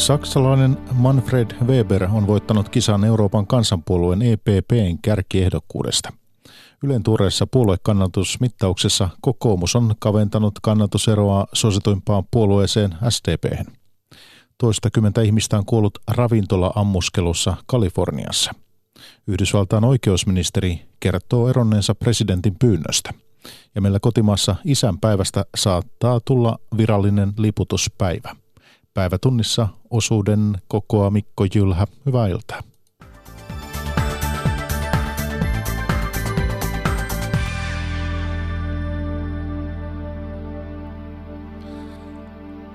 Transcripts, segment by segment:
Saksalainen Manfred Weber on voittanut kisan Euroopan kansanpuolueen EPPn kärkiehdokkuudesta. Ylen tuoreessa puoluekannatusmittauksessa kokoomus on kaventanut kannatuseroa suosituimpaan puolueeseen SDP. Toistakymmentä ihmistä on kuollut ravintola-ammuskelussa Kaliforniassa. Yhdysvaltain oikeusministeri kertoo eronneensa presidentin pyynnöstä. Ja meillä kotimaassa isänpäivästä saattaa tulla virallinen liputuspäivä. Päivätunnissa osuuden kokoa Mikko Jylhä. Hyvää iltaa.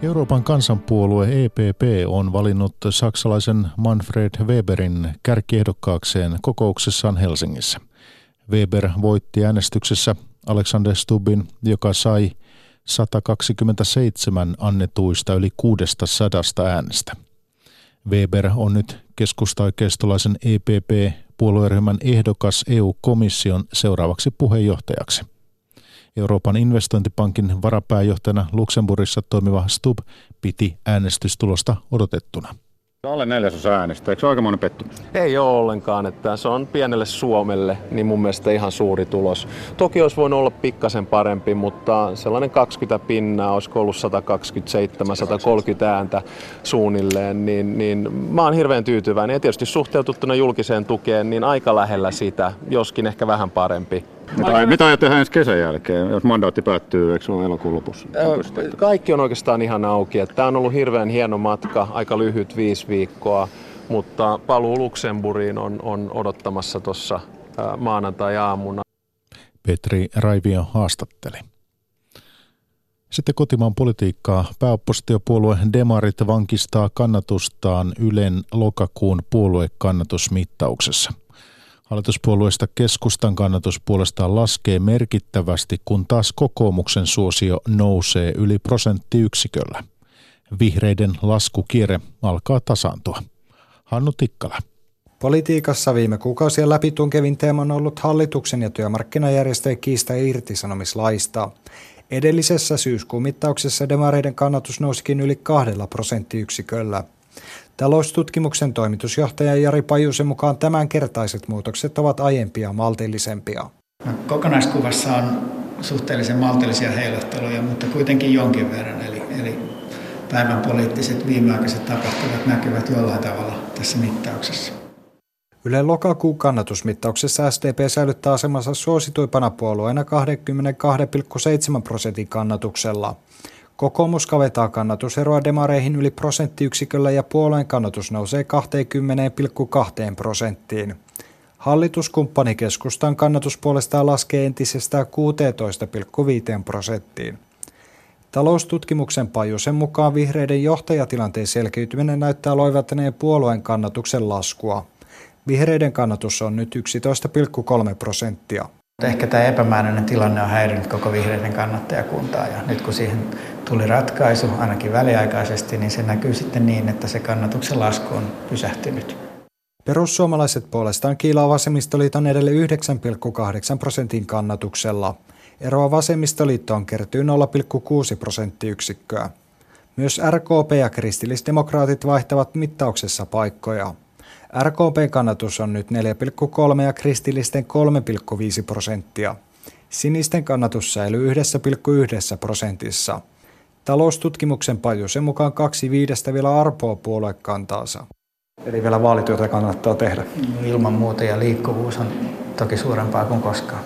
Euroopan kansanpuolue EPP on valinnut saksalaisen Manfred Weberin kärkiehdokkaakseen kokouksessaan Helsingissä. Weber voitti äänestyksessä Alexander Stubbin, joka sai 127 annetuista yli 600 äänestä. Weber on nyt keskustaoikeistolaisen EPP-puolueryhmän ehdokas EU-komission seuraavaksi puheenjohtajaksi. Euroopan investointipankin varapääjohtajana Luxemburgissa toimiva Stub piti äänestystulosta odotettuna. Alle neljäsosa äänestä, eikö se ole aikamoinen pettymys? Ei ole ollenkaan, että se on pienelle Suomelle niin mun mielestä ihan suuri tulos. Toki olisi voinut olla pikkasen parempi, mutta sellainen 20 pinnaa, olisiko ollut 127-130 ääntä suunnilleen, niin, niin mä oon hirveän tyytyväinen. Ja tietysti suhteutettuna julkiseen tukeen, niin aika lähellä sitä, joskin ehkä vähän parempi. Mitä, mitä tehdä ensi kesän jälkeen, jos mandaatti päättyy, eikö se ole elokuun lopussa? Kaikki on oikeastaan ihan auki. Tämä on ollut hirveän hieno matka, aika lyhyt viisi viikkoa, mutta paluu Luxemburgiin on, on odottamassa tuossa maanantai-aamuna. Petri Raivio haastatteli. Sitten kotimaan politiikkaa. Pääoppositiopuolue Demarit vankistaa kannatustaan Ylen lokakuun puoluekannatusmittauksessa – Hallituspuolueesta keskustan kannatus puolestaan laskee merkittävästi, kun taas kokoomuksen suosio nousee yli prosenttiyksiköllä. Vihreiden laskukierre alkaa tasaantua. Hannu Tikkala. Politiikassa viime kuukausien läpitunkevin teema on ollut hallituksen ja työmarkkinajärjestöjen kiista irtisanomislaista. Edellisessä syyskuun mittauksessa demareiden kannatus nousikin yli kahdella prosenttiyksiköllä. Taloustutkimuksen toimitusjohtaja Jari Pajusen mukaan tämänkertaiset muutokset ovat aiempia maltillisempia. No, kokonaiskuvassa on suhteellisen maltillisia heilahteluja, mutta kuitenkin jonkin verran. Eli, eli päivän poliittiset viimeaikaiset tapahtumat näkyvät jollain tavalla tässä mittauksessa. Yle lokakuun kannatusmittauksessa SDP säilyttää asemansa suosituipana puolueena 22,7 prosentin kannatuksella – Kokoomus kavetaa kannatuseroa demareihin yli prosenttiyksiköllä ja puolueen kannatus nousee 20,2 prosenttiin. Hallituskumppani keskustan kannatus puolestaan laskee entisestään 16,5 prosenttiin. Taloustutkimuksen Pajusen mukaan vihreiden johtajatilanteen selkeytyminen näyttää loivattaneen puolueen kannatuksen laskua. Vihreiden kannatus on nyt 11,3 prosenttia. Ehkä tämä epämääräinen tilanne on häirinyt koko vihreiden kannattajakuntaa ja nyt kun siihen tuli ratkaisu, ainakin väliaikaisesti, niin se näkyy sitten niin, että se kannatuksen lasku on pysähtynyt. Perussuomalaiset puolestaan kiilaa vasemmistoliiton edelle 9,8 prosentin kannatuksella. Eroa vasemmistoliittoon kertyy 0,6 prosenttiyksikköä. Myös RKP ja kristillisdemokraatit vaihtavat mittauksessa paikkoja. RKPn kannatus on nyt 4,3 ja kristillisten 3,5 prosenttia. Sinisten kannatus säilyy 1,1 prosentissa. Taloustutkimuksen Pajusen mukaan kaksi viidestä vielä arpoa puoluekantaansa. Eli vielä vaalityötä kannattaa tehdä. Ilman muuta ja liikkuvuus on toki suurempaa kuin koskaan.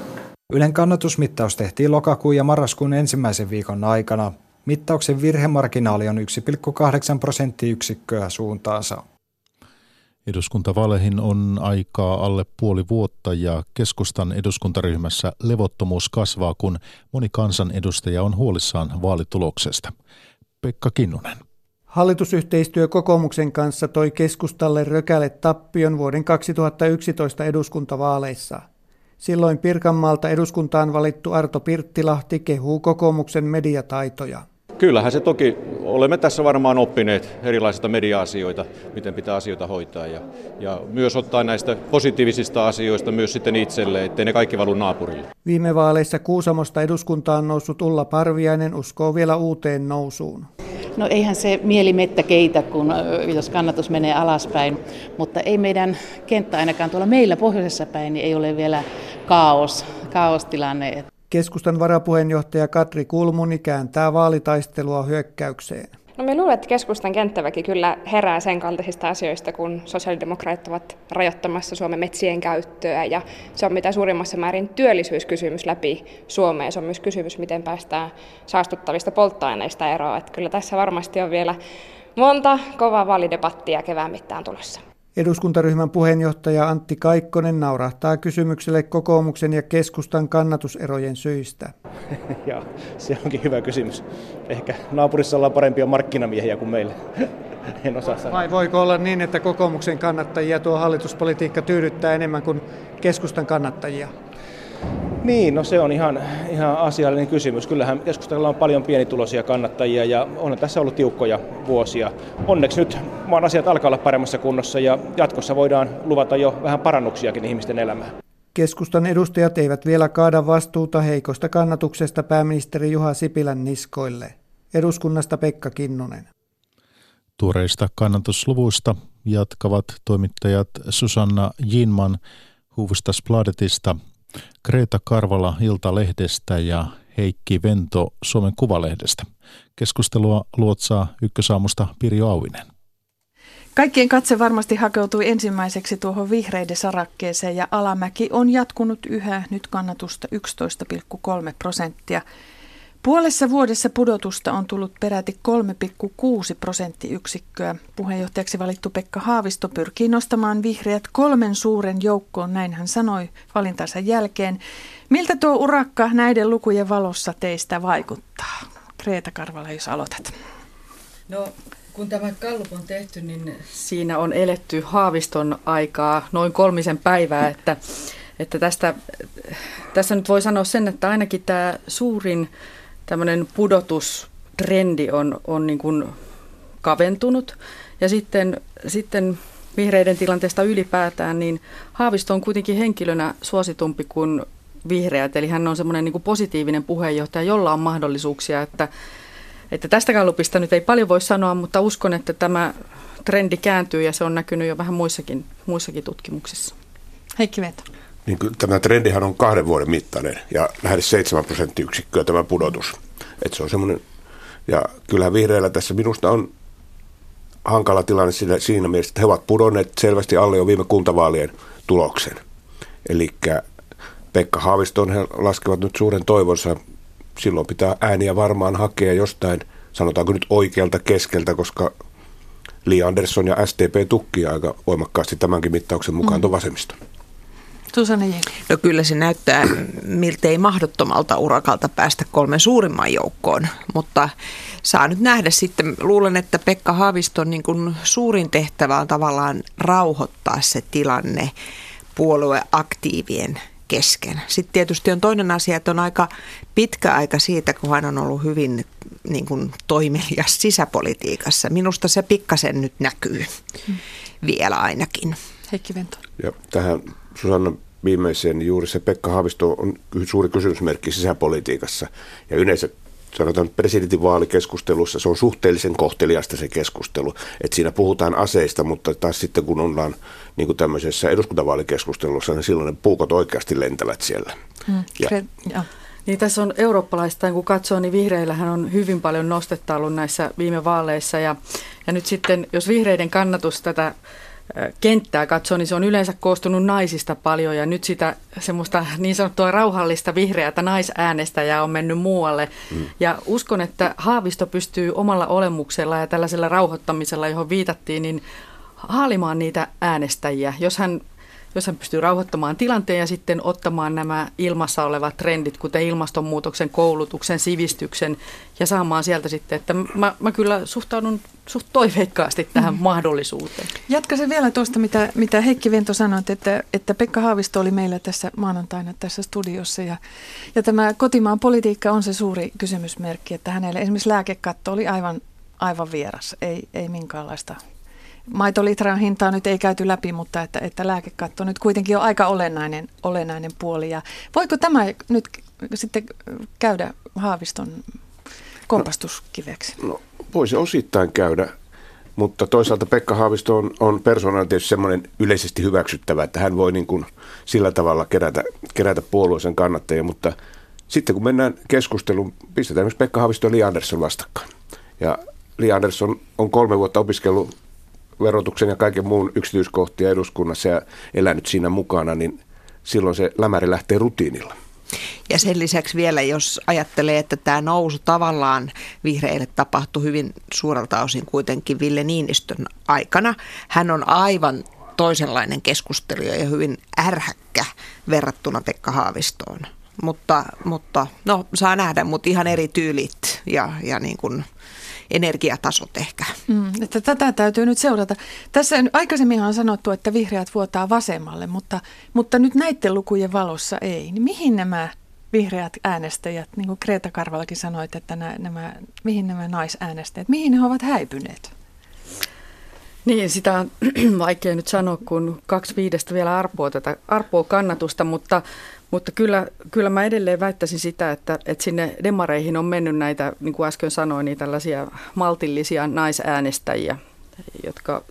Ylen kannatusmittaus tehtiin lokakuun ja marraskuun ensimmäisen viikon aikana. Mittauksen virhemarginaali on 1,8 prosenttiyksikköä suuntaansa. Eduskuntavaaleihin on aikaa alle puoli vuotta ja keskustan eduskuntaryhmässä levottomuus kasvaa, kun moni kansanedustaja on huolissaan vaalituloksesta. Pekka Kinnunen. Hallitusyhteistyö kokoomuksen kanssa toi keskustalle rökäle tappion vuoden 2011 eduskuntavaaleissa. Silloin Pirkanmaalta eduskuntaan valittu Arto Pirttilahti kehuu kokoomuksen mediataitoja. Kyllähän se toki, olemme tässä varmaan oppineet erilaisista media-asioita, miten pitää asioita hoitaa ja, ja myös ottaa näistä positiivisista asioista myös sitten itselle, ettei ne kaikki valu naapurille. Viime vaaleissa Kuusamosta eduskuntaan noussut Ulla Parviainen uskoo vielä uuteen nousuun. No eihän se mielimettä keitä, kun jos kannatus menee alaspäin, mutta ei meidän kenttä ainakaan tuolla meillä pohjoisessa päin, niin ei ole vielä kaos, kaostilanne. Keskustan varapuheenjohtaja Katri Kulmuni kääntää vaalitaistelua hyökkäykseen. No me luulen, että keskustan kenttäväki kyllä herää sen kaltaisista asioista, kun sosiaalidemokraatit ovat rajoittamassa Suomen metsien käyttöä ja se on mitä suurimmassa määrin työllisyyskysymys läpi Suomeen. Se on myös kysymys, miten päästään saastuttavista polttoaineista eroon. Että kyllä tässä varmasti on vielä monta kovaa vaalidebattia kevään mittaan tulossa. Eduskuntaryhmän puheenjohtaja Antti Kaikkonen naurahtaa kysymykselle kokoomuksen ja keskustan kannatuserojen syistä. ja se onkin hyvä kysymys. Ehkä naapurissa ollaan parempia markkinamiehiä kuin meillä. en osaa sanoa. Vai voiko olla niin, että kokoomuksen kannattajia tuo hallituspolitiikka tyydyttää enemmän kuin keskustan kannattajia? Niin, no se on ihan, ihan asiallinen kysymys. Kyllähän keskustella on paljon pienituloisia kannattajia ja on tässä ollut tiukkoja vuosia. Onneksi nyt maan asiat alkaa olla paremmassa kunnossa ja jatkossa voidaan luvata jo vähän parannuksiakin ihmisten elämään. Keskustan edustajat eivät vielä kaada vastuuta heikosta kannatuksesta pääministeri Juha Sipilän niskoille. Eduskunnasta Pekka Kinnunen. Tuoreista kannatusluvuista jatkavat toimittajat Susanna Jinman Hufvudstadsbladetista Kreta Karvala Iltalehdestä ja Heikki Vento Suomen Kuvalehdestä. Keskustelua luotsaa ykkösaamusta Pirjo Auvinen. Kaikkien katse varmasti hakeutui ensimmäiseksi tuohon vihreiden sarakkeeseen ja alamäki on jatkunut yhä nyt kannatusta 11,3 prosenttia. Puolessa vuodessa pudotusta on tullut peräti 3,6 prosenttiyksikköä. Puheenjohtajaksi valittu Pekka Haavisto pyrkii nostamaan vihreät kolmen suuren joukkoon, näin hän sanoi valintansa jälkeen. Miltä tuo urakka näiden lukujen valossa teistä vaikuttaa? Kreeta Karvala, jos aloitat. No, kun tämä kallup on tehty, niin siinä on eletty Haaviston aikaa noin kolmisen päivää, että, että tästä, tässä nyt voi sanoa sen, että ainakin tämä suurin tämmöinen pudotustrendi on, on niin kuin kaventunut. Ja sitten, sitten vihreiden tilanteesta ylipäätään, niin Haavisto on kuitenkin henkilönä suositumpi kuin vihreät. Eli hän on semmoinen niin kuin positiivinen puheenjohtaja, jolla on mahdollisuuksia, että, että tästä kallupista nyt ei paljon voi sanoa, mutta uskon, että tämä trendi kääntyy ja se on näkynyt jo vähän muissakin, muissakin tutkimuksissa. Heikki Veto niin tämä trendihan on kahden vuoden mittainen ja lähes 7 prosenttiyksikköä tämä pudotus. Et se on semmoinen, ja kyllähän vihreillä tässä minusta on hankala tilanne siinä, siinä mielessä, että he ovat pudonneet selvästi alle jo viime kuntavaalien tuloksen. Eli Pekka Haaviston he laskevat nyt suuren toivonsa. Silloin pitää ääniä varmaan hakea jostain, sanotaanko nyt oikealta keskeltä, koska Li Andersson ja STP tukkii aika voimakkaasti tämänkin mittauksen mukaan mm. tuon vasemmiston. Susanne No kyllä se näyttää miltei mahdottomalta urakalta päästä kolmen suurimman joukkoon, mutta saa nyt nähdä sitten. Luulen, että Pekka Haaviston niin kuin suurin tehtävä on tavallaan rauhoittaa se tilanne puolueaktiivien kesken. Sitten tietysti on toinen asia, että on aika pitkä aika siitä, kun hän on ollut hyvin niin kuin toimelias sisäpolitiikassa. Minusta se pikkasen nyt näkyy hmm. vielä ainakin. Heikki Vento. Ja tähän Susanna viimeiseen, niin juuri se Pekka Haavisto on suuri kysymysmerkki sisäpolitiikassa. Ja yleensä sanotaan presidentinvaalikeskustelussa se on suhteellisen kohteliasta se keskustelu, että siinä puhutaan aseista, mutta taas sitten kun ollaan niin kuin tämmöisessä eduskuntavaalikeskustelussa, niin silloin ne puukot oikeasti lentävät siellä. Mm, ja, ja. Niin tässä on eurooppalaista, kun katsoo, niin vihreillähän on hyvin paljon nostetta ollut näissä viime vaaleissa ja, ja nyt sitten, jos vihreiden kannatus tätä kenttää katsoo, niin se on yleensä koostunut naisista paljon ja nyt sitä semmoista niin sanottua rauhallista vihreätä naisäänestäjää on mennyt muualle. Mm. Ja uskon, että Haavisto pystyy omalla olemuksella ja tällaisella rauhoittamisella, johon viitattiin, niin haalimaan niitä äänestäjiä. Jos hän jos hän pystyy rauhoittamaan tilanteen ja sitten ottamaan nämä ilmassa olevat trendit, kuten ilmastonmuutoksen, koulutuksen, sivistyksen ja saamaan sieltä sitten, että mä, mä kyllä suhtaudun suht toiveikkaasti tähän mm. mahdollisuuteen. Jatkaisin vielä tuosta, mitä, mitä Heikki Vento sanoi, että, että Pekka Haavisto oli meillä tässä maanantaina tässä studiossa ja, ja tämä kotimaan politiikka on se suuri kysymysmerkki, että hänelle esimerkiksi lääkekatto oli aivan, aivan vieras, ei, ei minkäänlaista maitolitran hintaa nyt ei käyty läpi, mutta että, että lääkekatto nyt kuitenkin on aika olennainen, olennainen puoli. Ja voiko tämä nyt sitten käydä Haaviston kompastuskiveksi? No, no voisi osittain käydä, mutta toisaalta Pekka Haavisto on, on persoonana tietysti semmoinen yleisesti hyväksyttävä, että hän voi niin kuin sillä tavalla kerätä, kerätä puolueen kannattajia, mutta sitten kun mennään keskusteluun, pistetään myös Pekka Haavisto ja Li Andersson vastakkain. Ja Li Andersson on kolme vuotta opiskellut verotuksen ja kaiken muun yksityiskohtia eduskunnassa ja elänyt siinä mukana, niin silloin se lämäri lähtee rutiinilla. Ja sen lisäksi vielä, jos ajattelee, että tämä nousu tavallaan vihreille tapahtui hyvin suurelta osin kuitenkin Ville Niinistön aikana. Hän on aivan toisenlainen keskustelija ja hyvin ärhäkkä verrattuna Pekka Haavistoon. Mutta, mutta no, saa nähdä, mutta ihan eri tyylit ja, ja niin kuin energiatasot ehkä. Mm, että tätä täytyy nyt seurata. Tässä aikaisemmin on sanottu, että vihreät vuotaa vasemmalle, mutta, mutta nyt näiden lukujen valossa ei. Niin mihin nämä vihreät äänestäjät, niin kuin Kreta Karvalakin sanoit, että nämä, nämä, mihin nämä naisäänestäjät, mihin ne ovat häipyneet? Niin, sitä on vaikea nyt sanoa, kun kaksi viidestä vielä arpoo, tätä, arpoo kannatusta, mutta, mutta kyllä, kyllä mä edelleen väittäisin sitä, että, että sinne demareihin on mennyt näitä, niin kuin äsken sanoin, niin tällaisia maltillisia naisäänestäjiä, jotka,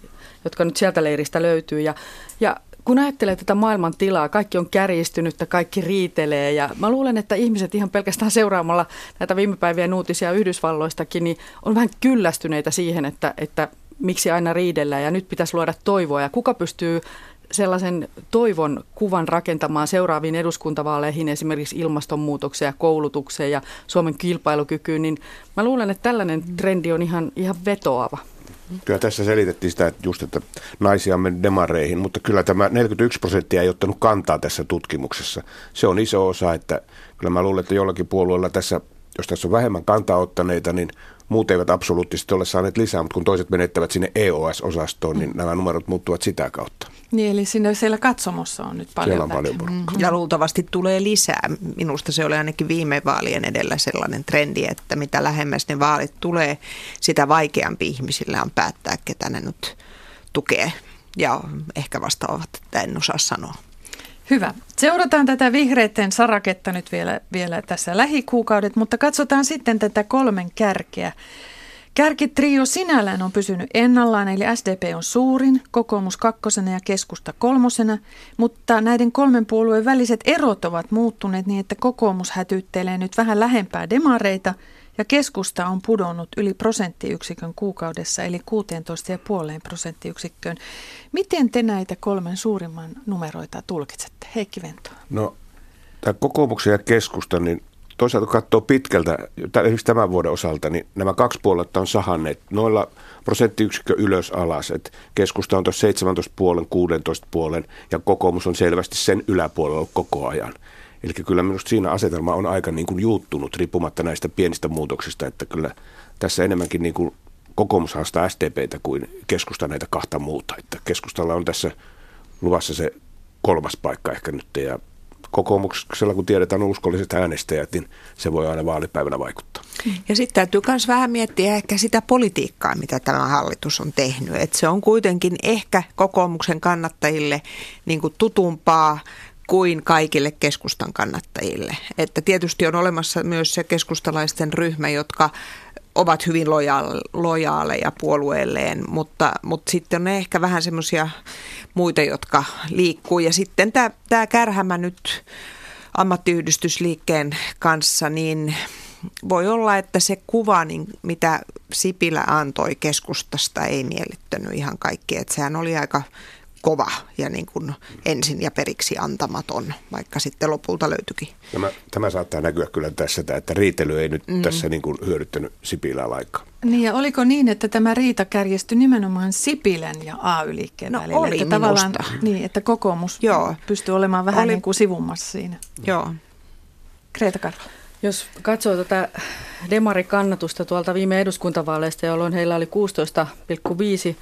jotka nyt sieltä leiristä löytyy. Ja, ja kun ajattelee tätä maailman tilaa, kaikki on kärjistynyttä, kaikki riitelee ja mä luulen, että ihmiset ihan pelkästään seuraamalla näitä viime päivien uutisia Yhdysvalloistakin, niin on vähän kyllästyneitä siihen, että, että miksi aina riidellään ja nyt pitäisi luoda toivoa ja kuka pystyy sellaisen toivon kuvan rakentamaan seuraaviin eduskuntavaaleihin, esimerkiksi ilmastonmuutokseen ja koulutukseen ja Suomen kilpailukykyyn, niin mä luulen, että tällainen trendi on ihan, ihan vetoava. Kyllä tässä selitettiin sitä, että just, että naisia on mennyt demareihin, mutta kyllä tämä 41 prosenttia ei ottanut kantaa tässä tutkimuksessa. Se on iso osa, että kyllä mä luulen, että jollakin puolueella tässä, jos tässä on vähemmän kantaa ottaneita, niin muut eivät absoluuttisesti ole saaneet lisää, mutta kun toiset menettävät sinne EOS-osastoon, niin nämä numerot muuttuvat sitä kautta. Niin, eli sinne siellä katsomossa on nyt paljon Siellä on paljon porukkaa. Ja luultavasti tulee lisää. Minusta se oli ainakin viime vaalien edellä sellainen trendi, että mitä lähemmäs ne vaalit tulee, sitä vaikeampi ihmisillä on päättää, ketä ne nyt tukee. Ja ehkä vastaavat, että en osaa sanoa. Hyvä. Seurataan tätä vihreiden saraketta nyt vielä, vielä tässä lähikuukaudet, mutta katsotaan sitten tätä kolmen kärkeä. Kärkitrio sinällään on pysynyt ennallaan, eli SDP on suurin, kokoomus kakkosena ja keskusta kolmosena, mutta näiden kolmen puolueen väliset erot ovat muuttuneet niin, että kokoomus hätyttelee nyt vähän lähempää demareita ja keskusta on pudonnut yli prosenttiyksikön kuukaudessa, eli 16,5 prosenttiyksikköön. Miten te näitä kolmen suurimman numeroita tulkitsette? Heikki Vento. No, tämä kokoomuksen ja keskusta, niin toisaalta kun katsoo pitkältä, esimerkiksi tämän vuoden osalta, niin nämä kaksi puoletta on sahanneet noilla prosenttiyksikkö ylös alas. että keskusta on tuossa 17 puolen, 16 puolen ja kokoomus on selvästi sen yläpuolella koko ajan. Eli kyllä minusta siinä asetelma on aika niin kuin juuttunut riippumatta näistä pienistä muutoksista, että kyllä tässä enemmänkin niin kuin kokoomus haastaa SDPtä kuin keskusta näitä kahta muuta. Että keskustalla on tässä luvassa se kolmas paikka ehkä nyt ja kokoomuksella, kun tiedetään uskolliset äänestäjät, niin se voi aina vaalipäivänä vaikuttaa. Ja sitten täytyy myös vähän miettiä ehkä sitä politiikkaa, mitä tämä hallitus on tehnyt. Et se on kuitenkin ehkä kokoomuksen kannattajille niin kuin tutumpaa kuin kaikille keskustan kannattajille. Että tietysti on olemassa myös se keskustalaisten ryhmä, jotka ovat hyvin lojaaleja puolueelleen, mutta, mutta sitten on ehkä vähän semmoisia muita, jotka liikkuu. Ja sitten tämä, tämä kärhämä nyt ammattiyhdistysliikkeen kanssa, niin voi olla, että se kuva, niin mitä Sipilä antoi keskustasta, ei miellyttänyt ihan kaikki. Että sehän oli aika kova ja niin kuin ensin ja periksi antamaton, vaikka sitten lopulta löytyikin. Tämä, tämä saattaa näkyä kyllä tässä, että riitely ei nyt mm. tässä niin kuin hyödyttänyt Sipilää laikkaa. Niin ja oliko niin, että tämä riita kärjestyi nimenomaan Sipilän ja AY-liikkeen no, välillä? Oli että tavallaan, niin, että kokoomus Joo. pystyy olemaan vähän oli. niin kuin sivummassa siinä. Joo. Kreta Karla. Jos katsoo tätä demarikannatusta tuolta viime eduskuntavaaleista, jolloin heillä oli 16,5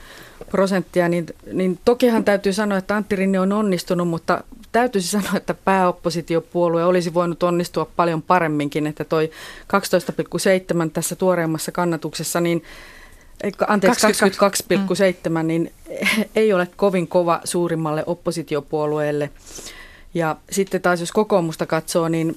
prosenttia, niin, niin tokihan täytyy sanoa, että Antti Rinne on onnistunut, mutta täytyisi sanoa, että pääoppositiopuolue olisi voinut onnistua paljon paremminkin, että toi 12,7 tässä tuoreemmassa kannatuksessa, niin anteeksi, 22,7, niin ei ole kovin kova suurimmalle oppositiopuolueelle. Ja sitten taas jos kokoomusta katsoo, niin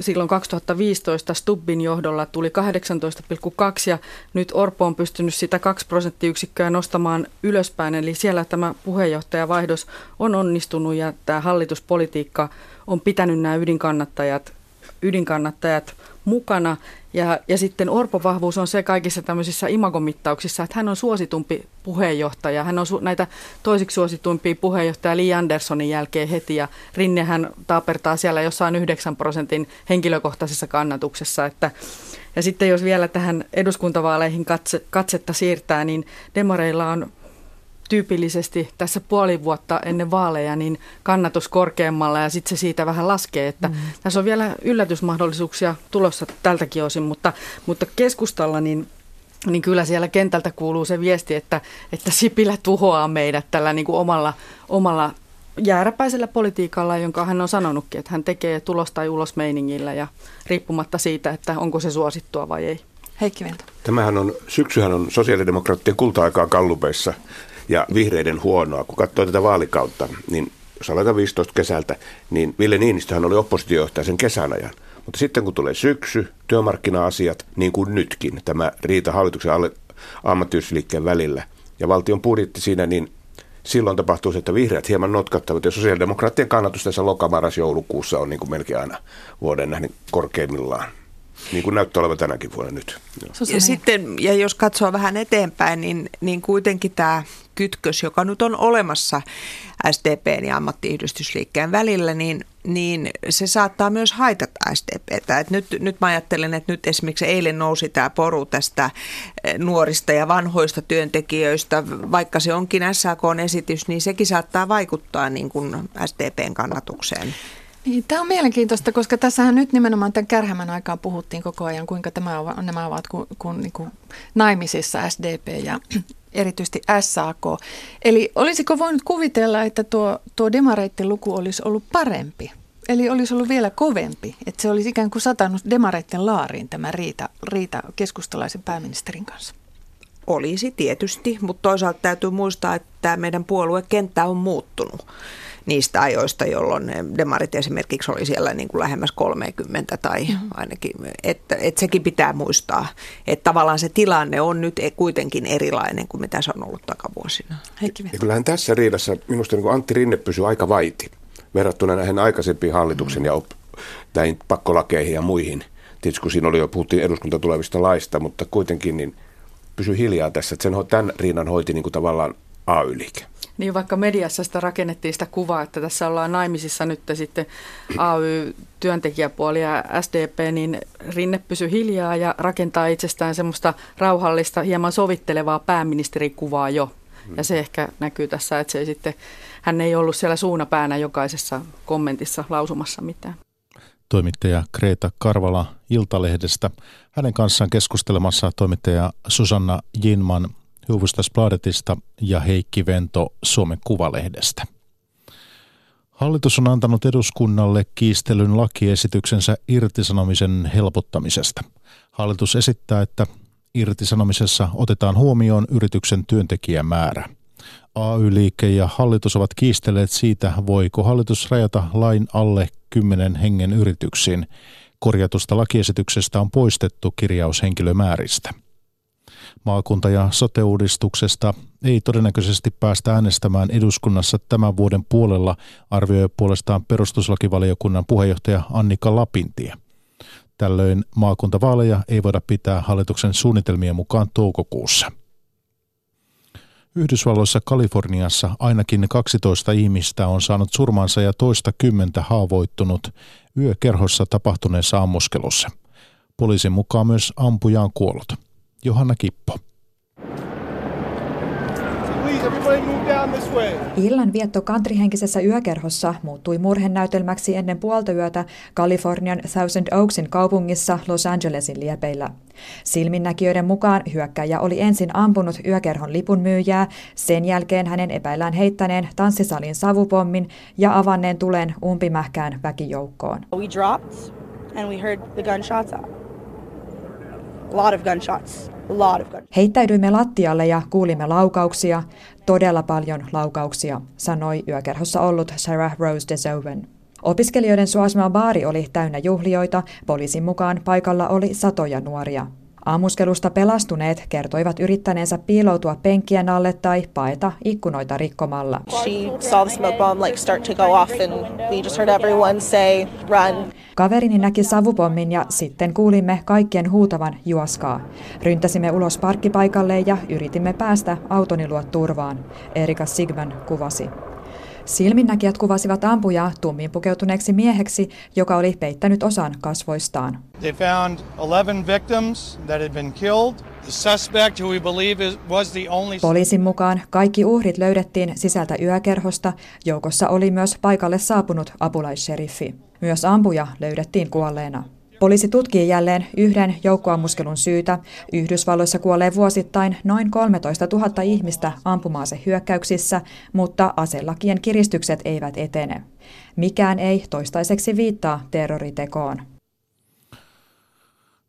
silloin 2015 Stubbin johdolla tuli 18,2 ja nyt Orpo on pystynyt sitä 2 prosenttiyksikköä nostamaan ylöspäin. Eli siellä tämä puheenjohtajavaihdos on onnistunut ja tämä hallituspolitiikka on pitänyt nämä ydinkannattajat, ydinkannattajat mukana. Ja, ja sitten Orpo vahvuus on se kaikissa tämmöisissä imagomittauksissa, että hän on suositumpi puheenjohtaja. Hän on su- näitä toisiksi suosituimpia puheenjohtaja Li Anderssonin jälkeen heti ja Rinnehän taapertaa siellä jossain 9 prosentin henkilökohtaisessa kannatuksessa. Että, ja sitten jos vielä tähän eduskuntavaaleihin katse, katsetta siirtää, niin demareilla on tyypillisesti tässä puoli vuotta ennen vaaleja niin kannatus korkeammalla ja sitten se siitä vähän laskee. Että mm. Tässä on vielä yllätysmahdollisuuksia tulossa tältäkin osin, mutta, mutta keskustalla niin niin kyllä siellä kentältä kuuluu se viesti, että, että Sipilä tuhoaa meidät tällä niin kuin omalla, omalla jääräpäisellä politiikalla, jonka hän on sanonutkin, että hän tekee tulos tai ulos meiningillä ja riippumatta siitä, että onko se suosittua vai ei. Heikki Velto. Tämähän on, syksyhän on sosiaalidemokraattien kulta-aikaa kallupeissa ja vihreiden huonoa. Kun katsoo tätä vaalikautta, niin jos aletaan 15 kesältä, niin Ville Niinistöhän oli oppositiojohtaja sen kesän ajan. Mutta sitten kun tulee syksy, työmarkkina-asiat, niin kuin nytkin, tämä riita hallituksen alle, ammattiyhdistysliikkeen välillä ja valtion budjetti siinä, niin silloin tapahtuu se, että vihreät hieman notkattavat ja sosiaalidemokraattien kannatus tässä lokamaras-joulukuussa on niin kuin melkein aina vuoden nähden korkeimmillaan. Niin kuin näyttää olevan tänäkin vuonna nyt. Ja, sitten, ja jos katsoo vähän eteenpäin, niin, niin kuitenkin tämä kytkös, joka nyt on olemassa SDPn ja ammattiyhdistysliikkeen välillä, niin, niin se saattaa myös haitata SDPtä. Et nyt, nyt mä ajattelen, että nyt esimerkiksi eilen nousi tämä poru tästä eh, nuorista ja vanhoista työntekijöistä, vaikka se onkin SAK-esitys, niin sekin saattaa vaikuttaa niin kuin SDPn kannatukseen. Niin, tämä on mielenkiintoista, koska tässähän nyt nimenomaan tämän kärhämän aikaan puhuttiin koko ajan, kuinka tämä on, nämä ovat kun, kun, niin kuin naimisissa SDP ja erityisesti SAK. Eli olisiko voinut kuvitella, että tuo, tuo demareitten luku olisi ollut parempi? Eli olisi ollut vielä kovempi, että se olisi ikään kuin satanut demareitten laariin tämä riita, riita keskustalaisen pääministerin kanssa. Olisi tietysti, mutta toisaalta täytyy muistaa, että meidän puoluekenttä on muuttunut niistä ajoista, jolloin demarit esimerkiksi oli siellä niin kuin lähemmäs 30 tai mm-hmm. ainakin, että, että sekin pitää muistaa, että tavallaan se tilanne on nyt kuitenkin erilainen kuin mitä se on ollut takavuosina. ja kyllähän tässä riidassa minusta niin Antti Rinne pysyy aika vaiti verrattuna näihin aikaisempiin hallituksen mm-hmm. ja op, näihin pakkolakeihin ja muihin. Tietysti kun siinä oli jo, puhuttiin eduskunta tulevista laista, mutta kuitenkin niin pysy hiljaa tässä, että sen, tämän riinan hoiti niin kuin tavallaan AY-liike. Niin vaikka mediassa sitä rakennettiin sitä kuvaa, että tässä ollaan naimisissa nyt sitten AY-työntekijäpuoli ja SDP, niin Rinne pysy hiljaa ja rakentaa itsestään semmoista rauhallista, hieman sovittelevaa pääministerikuvaa jo. Ja se ehkä näkyy tässä, että se ei sitten, hän ei ollut siellä suunapäänä jokaisessa kommentissa lausumassa mitään. Toimittaja Kreta Karvala Iltalehdestä. Hänen kanssaan keskustelemassa toimittaja Susanna Jinman Hufvudstadsbladetista ja Heikki Vento Suomen Kuvalehdestä. Hallitus on antanut eduskunnalle kiistelyn lakiesityksensä irtisanomisen helpottamisesta. Hallitus esittää, että irtisanomisessa otetaan huomioon yrityksen työntekijämäärä. AY-liike ja hallitus ovat kiistelleet siitä, voiko hallitus rajata lain alle kymmenen hengen yrityksiin. Korjatusta lakiesityksestä on poistettu kirjaus henkilömääristä. Maakunta- ja sote-uudistuksesta ei todennäköisesti päästä äänestämään eduskunnassa tämän vuoden puolella, arvioi puolestaan perustuslakivaliokunnan puheenjohtaja Annika Lapintie. Tällöin maakuntavaaleja ei voida pitää hallituksen suunnitelmien mukaan toukokuussa. Yhdysvalloissa Kaliforniassa ainakin 12 ihmistä on saanut surmansa ja toista kymmentä haavoittunut yökerhossa tapahtuneessa ammuskelussa. Poliisin mukaan myös ampuja on kuollut. Johanna Kippo. Illan vietto kantrihenkisessä yökerhossa muuttui murhenäytelmäksi ennen puolta yötä Kalifornian Thousand Oaksin kaupungissa Los Angelesin liepeillä. Silminnäkijöiden mukaan hyökkäjä oli ensin ampunut yökerhon lipunmyyjää, sen jälkeen hänen epäillään heittäneen tanssisalin savupommin ja avanneen tulen umpimähkään väkijoukkoon. We dropped and we heard the gunshots. A lot of gunshots. Heittäydyimme lattialle ja kuulimme laukauksia, todella paljon laukauksia, sanoi yökerhossa ollut Sarah Rose DeZoven. Opiskelijoiden suosima baari oli täynnä juhlioita, poliisin mukaan paikalla oli satoja nuoria. Ammuskelusta pelastuneet kertoivat yrittäneensä piiloutua penkkien alle tai paeta ikkunoita rikkomalla. Kaverini näki savupommin ja sitten kuulimme kaikkien huutavan juoskaa. Ryntäsimme ulos parkkipaikalle ja yritimme päästä autoni luo turvaan, Erika Sigman kuvasi. Silminnäkijät kuvasivat ampujaa tummin pukeutuneeksi mieheksi, joka oli peittänyt osan kasvoistaan. They found 11 victims that had been killed. The suspect, who we believe was the only... Poliisin mukaan kaikki uhrit löydettiin sisältä yökerhosta. Joukossa oli myös paikalle saapunut apulaisseriffi. Myös ampuja löydettiin kuolleena. Poliisi tutkii jälleen yhden joukkoammuskelun syytä. Yhdysvalloissa kuolee vuosittain noin 13 000 ihmistä ampumaase hyökkäyksissä, mutta aselakien kiristykset eivät etene. Mikään ei toistaiseksi viittaa terroritekoon.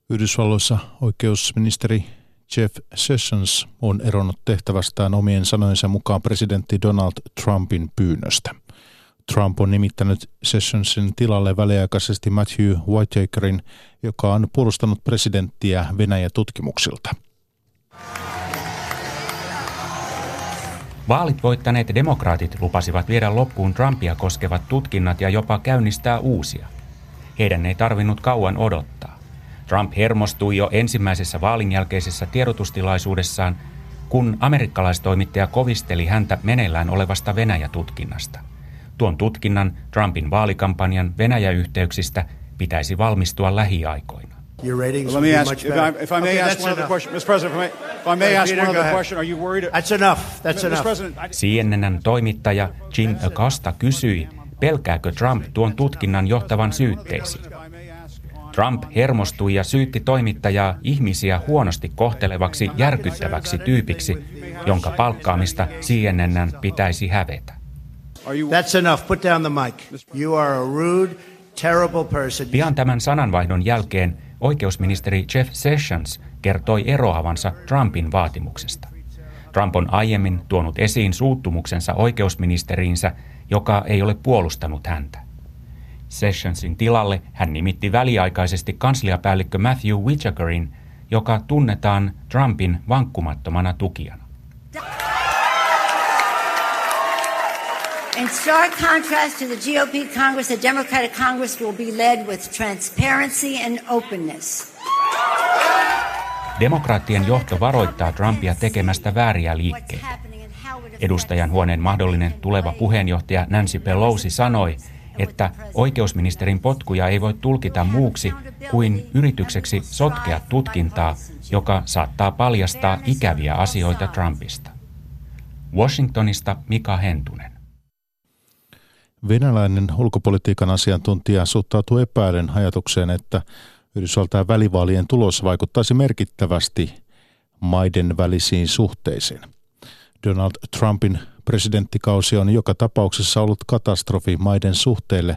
Yhdysvalloissa oikeusministeri Jeff Sessions on eronnut tehtävästään omien sanojensa mukaan presidentti Donald Trumpin pyynnöstä. Trump on nimittänyt Sessionsin tilalle väliaikaisesti Matthew Whitakerin, joka on puolustanut presidenttiä Venäjä-tutkimuksilta. Vaalit voittaneet demokraatit lupasivat viedä loppuun Trumpia koskevat tutkinnat ja jopa käynnistää uusia. Heidän ei tarvinnut kauan odottaa. Trump hermostui jo ensimmäisessä vaalin jälkeisessä tiedotustilaisuudessaan, kun amerikkalaistoimittaja kovisteli häntä meneillään olevasta Venäjä-tutkinnasta – Tuon tutkinnan Trumpin vaalikampanjan Venäjä-yhteyksistä pitäisi valmistua lähiaikoina. Let me ask, if I, if I may ask one other question, Mr. President, if I may ask one other question, are you worried? That's enough. That's enough. CNNn toimittaja Jim Acosta kysyi, pelkääkö Trump tuon tutkinnan johtavan syytteisiin. Trump hermostui ja syytti toimittajaa ihmisiä huonosti kohtelevaksi järkyttäväksi tyypiksi, jonka palkkaamista CNNn pitäisi hävetä. That's enough. Put down the mic. You are a rude, terrible person. Pian tämän sananvaihdon jälkeen oikeusministeri Jeff Sessions kertoi eroavansa Trumpin vaatimuksesta. Trump on aiemmin tuonut esiin suuttumuksensa oikeusministeriinsä, joka ei ole puolustanut häntä. Sessionsin tilalle hän nimitti väliaikaisesti kansliapäällikkö Matthew Whitakerin, joka tunnetaan Trumpin vankkumattomana tukijana. In stark contrast to the GOP Congress, the Democratic Congress will be led with transparency and openness. Demokraattien johto varoittaa Trumpia tekemästä vääriä liikkeitä. Edustajan huoneen mahdollinen tuleva puheenjohtaja Nancy Pelosi sanoi, että oikeusministerin potkuja ei voi tulkita muuksi kuin yritykseksi sotkea tutkintaa, joka saattaa paljastaa ikäviä asioita Trumpista. Washingtonista Mika Hentunen. Venäläinen ulkopolitiikan asiantuntija suhtautuu epäilen ajatukseen, että Yhdysvaltain välivaalien tulos vaikuttaisi merkittävästi maiden välisiin suhteisiin. Donald Trumpin presidenttikausi on joka tapauksessa ollut katastrofi maiden suhteille,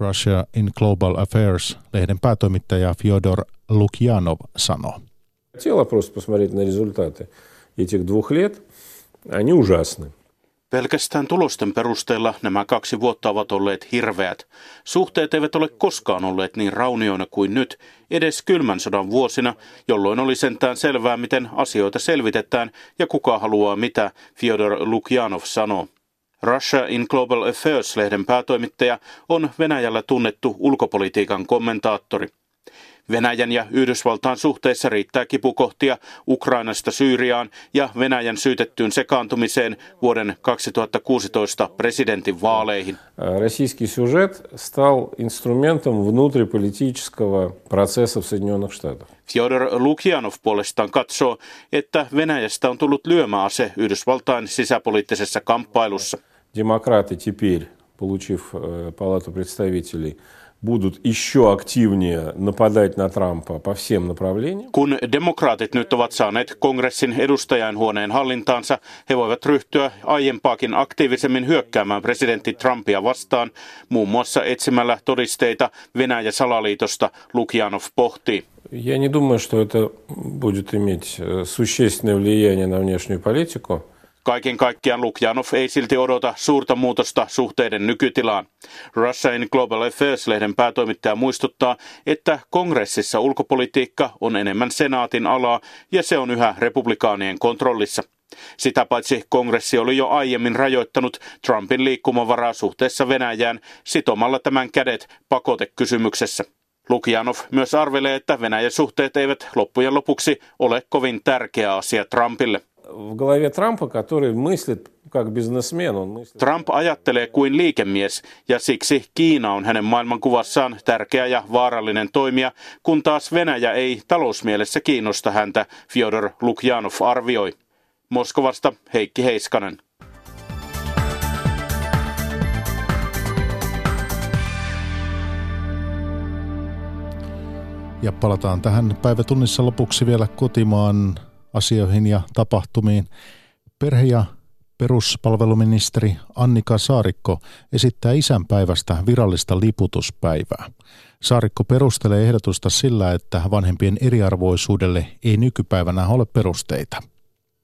Russia in Global Affairs-lehden päätoimittaja Fyodor Lukjanov sanoo. Хотела просто посмотреть на результаты этих двух лет. Они ужасны. Pelkästään tulosten perusteella nämä kaksi vuotta ovat olleet hirveät. Suhteet eivät ole koskaan olleet niin raunioina kuin nyt, edes kylmän sodan vuosina, jolloin oli sentään selvää, miten asioita selvitetään ja kuka haluaa mitä, Fyodor Lukjanov sanoo. Russia in Global Affairs-lehden päätoimittaja on Venäjällä tunnettu ulkopolitiikan kommentaattori. Venäjän ja Yhdysvaltain suhteissa riittää kipukohtia Ukrainasta Syyriaan ja Venäjän syytettyyn sekaantumiseen vuoden 2016 presidentin vaaleihin. Российский сюжет стал инструментом внутриполитического процесса в Соединенных Штатах. Fyodor Lukjanov puolestaan katsoo, että Venäjästä on tullut lyömäase Yhdysvaltain sisäpoliittisessa kamppailussa. Демократы теперь, получив э, палату представителей, будут еще активнее нападать на Трампа по всем направлениям. Kun demokraatit nyt ovat saaneet kongressin edustajainhuoneen hallintaansa, he voivat ryhtyä aiempaakin aktiivisemmin hyökkäämään presidentti Trumpia vastaan, muun muassa etsimällä todisteita Venäjä-salaliitosta, Lukjanov pohtii. Я не думаю, что это будет иметь э, существенное влияние на внешнюю политику. Kaiken kaikkiaan Lukjanov ei silti odota suurta muutosta suhteiden nykytilaan. Russia in Global Affairs-lehden päätoimittaja muistuttaa, että kongressissa ulkopolitiikka on enemmän senaatin alaa ja se on yhä republikaanien kontrollissa. Sitä paitsi kongressi oli jo aiemmin rajoittanut Trumpin liikkumavaraa suhteessa Venäjään sitomalla tämän kädet pakotekysymyksessä. Lukianov myös arvelee, että Venäjän suhteet eivät loppujen lopuksi ole kovin tärkeä asia Trumpille. Trump ajattelee kuin liikemies ja siksi Kiina on hänen maailmankuvassaan tärkeä ja vaarallinen toimija, kun taas Venäjä ei talousmielessä kiinnosta häntä, Fyodor Lukjanov arvioi. Moskovasta Heikki Heiskanen. Ja palataan tähän päivätunnissa lopuksi vielä kotimaan asioihin ja tapahtumiin. Perhe- ja peruspalveluministeri Annika Saarikko esittää isänpäivästä virallista liputuspäivää. Saarikko perustelee ehdotusta sillä, että vanhempien eriarvoisuudelle ei nykypäivänä ole perusteita.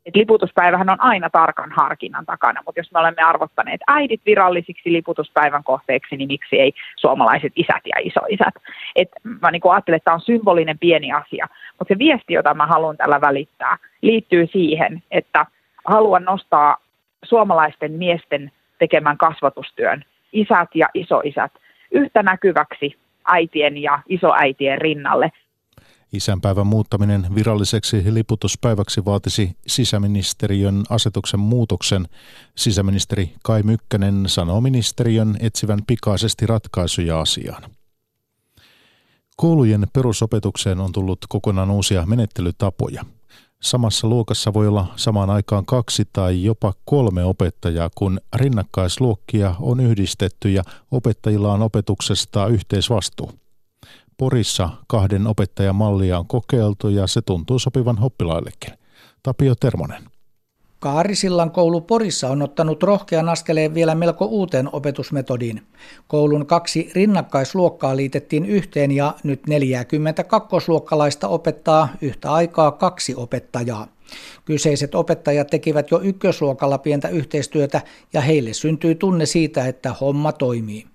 Et liputuspäivähän on aina tarkan harkinnan takana, mutta jos me olemme arvottaneet äidit virallisiksi liputuspäivän kohteeksi, niin miksi ei suomalaiset isät ja isoisät? Et mä niin ajattelen, että tämä on symbolinen pieni asia, mutta se viesti, jota mä haluan tällä välittää, liittyy siihen, että haluan nostaa suomalaisten miesten tekemän kasvatustyön, isät ja isoisät, yhtä näkyväksi äitien ja isoäitien rinnalle – Isänpäivän muuttaminen viralliseksi liputuspäiväksi vaatisi sisäministeriön asetuksen muutoksen. Sisäministeri Kai Mykkänen sanoo ministeriön etsivän pikaisesti ratkaisuja asiaan. Koulujen perusopetukseen on tullut kokonaan uusia menettelytapoja. Samassa luokassa voi olla samaan aikaan kaksi tai jopa kolme opettajaa, kun rinnakkaisluokkia on yhdistetty ja opettajilla on opetuksesta yhteisvastuu. Porissa kahden opettajan mallia on kokeiltu ja se tuntuu sopivan oppilaillekin. Tapio Termonen. Kaarisillan koulu Porissa on ottanut rohkean askeleen vielä melko uuteen opetusmetodiin. Koulun kaksi rinnakkaisluokkaa liitettiin yhteen ja nyt 42 luokkalaista opettaa yhtä aikaa kaksi opettajaa. Kyseiset opettajat tekivät jo ykkösluokalla pientä yhteistyötä ja heille syntyi tunne siitä, että homma toimii.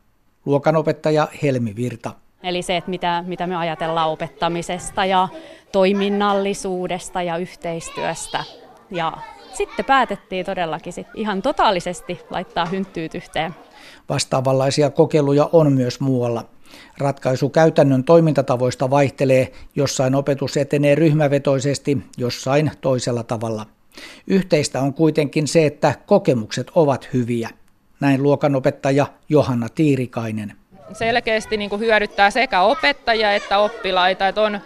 Luokanopettaja Helmi Virta. Eli se, että mitä, mitä me ajatellaan opettamisesta ja toiminnallisuudesta ja yhteistyöstä. Ja sitten päätettiin todellakin sit ihan totaalisesti laittaa hynttyyt yhteen. Vastaavanlaisia kokeiluja on myös muualla. Ratkaisu käytännön toimintatavoista vaihtelee, jossain opetus etenee ryhmävetoisesti, jossain toisella tavalla. Yhteistä on kuitenkin se, että kokemukset ovat hyviä. Näin luokanopettaja Johanna Tiirikainen selkeästi niin kuin hyödyttää sekä opettajia että oppilaita. Että on,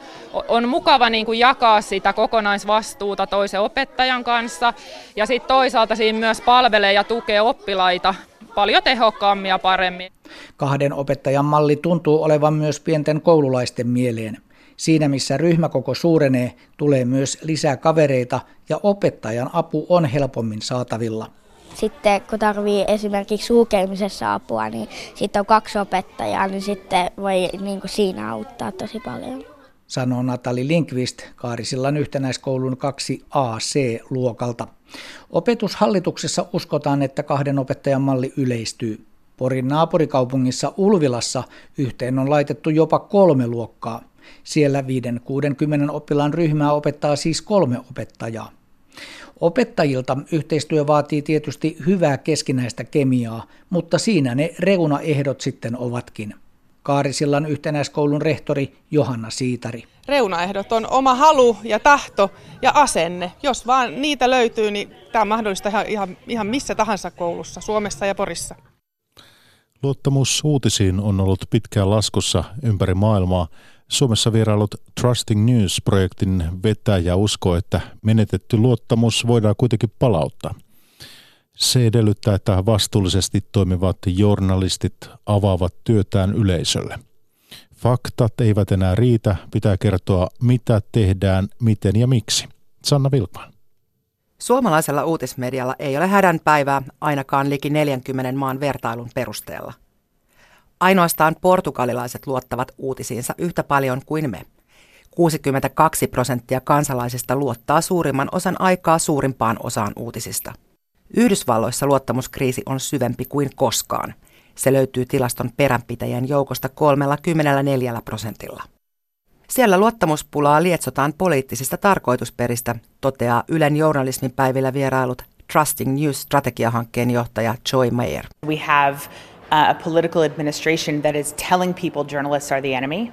on mukava niin kuin jakaa sitä kokonaisvastuuta toisen opettajan kanssa ja sitten toisaalta siinä myös palvelee ja tukee oppilaita paljon tehokkaammin ja paremmin. Kahden opettajan malli tuntuu olevan myös pienten koululaisten mieleen. Siinä missä ryhmäkoko suurenee, tulee myös lisää kavereita ja opettajan apu on helpommin saatavilla. Sitten kun tarvii esimerkiksi sulkemisessa apua, niin sitten on kaksi opettajaa, niin sitten voi niin kuin siinä auttaa tosi paljon. Sanoo Natali Linkvist Kaarisillan yhtenäiskoulun 2AC-luokalta. Opetushallituksessa uskotaan, että kahden opettajan malli yleistyy. Porin naapurikaupungissa Ulvilassa yhteen on laitettu jopa kolme luokkaa. Siellä 5-60 oppilaan ryhmää opettaa siis kolme opettajaa. Opettajilta yhteistyö vaatii tietysti hyvää keskinäistä kemiaa, mutta siinä ne reunaehdot sitten ovatkin. Kaarisillan yhtenäiskoulun rehtori Johanna Siitari. Reunaehdot on oma halu ja tahto ja asenne. Jos vaan niitä löytyy, niin tämä on mahdollista ihan, ihan, ihan missä tahansa koulussa, Suomessa ja Porissa. Luottamus uutisiin on ollut pitkään laskussa ympäri maailmaa. Suomessa vierailut Trusting News-projektin vetäjä uskoo, että menetetty luottamus voidaan kuitenkin palauttaa. Se edellyttää, että vastuullisesti toimivat journalistit avaavat työtään yleisölle. Faktat eivät enää riitä, pitää kertoa mitä tehdään, miten ja miksi. Sanna Vilkman. Suomalaisella uutismedialla ei ole hädän päivää ainakaan liki 40 maan vertailun perusteella. Ainoastaan portugalilaiset luottavat uutisiinsa yhtä paljon kuin me. 62 prosenttia kansalaisista luottaa suurimman osan aikaa suurimpaan osaan uutisista. Yhdysvalloissa luottamuskriisi on syvempi kuin koskaan. Se löytyy tilaston peränpitäjän joukosta 34 prosentilla. Siellä luottamuspulaa lietsotaan poliittisista tarkoitusperistä, toteaa Ylen journalismin päivillä vierailut Trusting News strategiahankkeen johtaja Joy Mayer. We have uh, a political administration that is telling people journalists are the enemy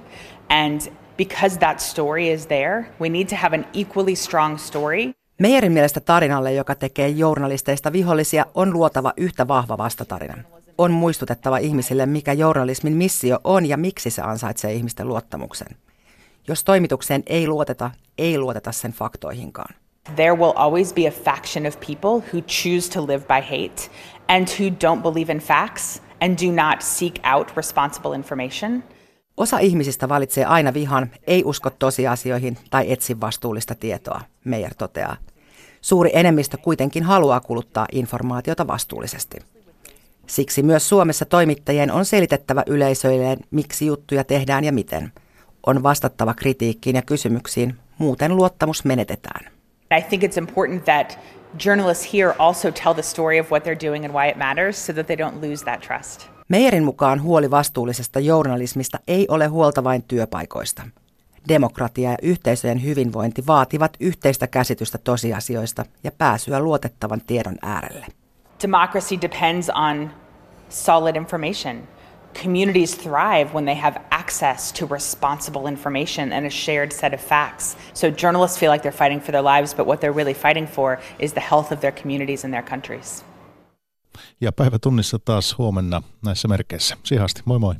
and because that story is there, we need to have an equally strong story. Meijerin mielestä tarinalle, joka tekee journalisteista vihollisia, on luotava yhtä vahva vastatarina. On muistutettava ihmisille, mikä journalismin missio on ja miksi se ansaitsee ihmisten luottamuksen. Jos toimitukseen ei luoteta, ei luoteta sen faktoihinkaan. There will always be a faction of people who choose to live by hate and who don't believe in facts and do not seek out responsible information. Osa ihmisistä valitsee aina vihan, ei usko tosiasioihin tai etsi vastuullista tietoa, Meijer toteaa. Suuri enemmistö kuitenkin haluaa kuluttaa informaatiota vastuullisesti. Siksi myös Suomessa toimittajien on selitettävä yleisöilleen, miksi juttuja tehdään ja miten. On vastattava kritiikkiin ja kysymyksiin, muuten luottamus menetetään. I think it's important that journalists here also tell the story of what they're doing and why it matters so that they don't lose that trust. Meijerin mukaan huoli vastuullisesta journalismista ei ole huolta vain työpaikoista. Demokratia ja yhteisöjen hyvinvointi vaativat yhteistä käsitystä tosiasioista ja pääsyä luotettavan tiedon äärelle. Democracy depends on solid information. Communities thrive when they have access to responsible information and a shared set of facts. So journalists feel like they're fighting for their lives, but what they're really fighting for is the health of their communities and their countries. Ja päivä tunnissa taas huomenna näissä merkeissä. Siihen asti, moi moi.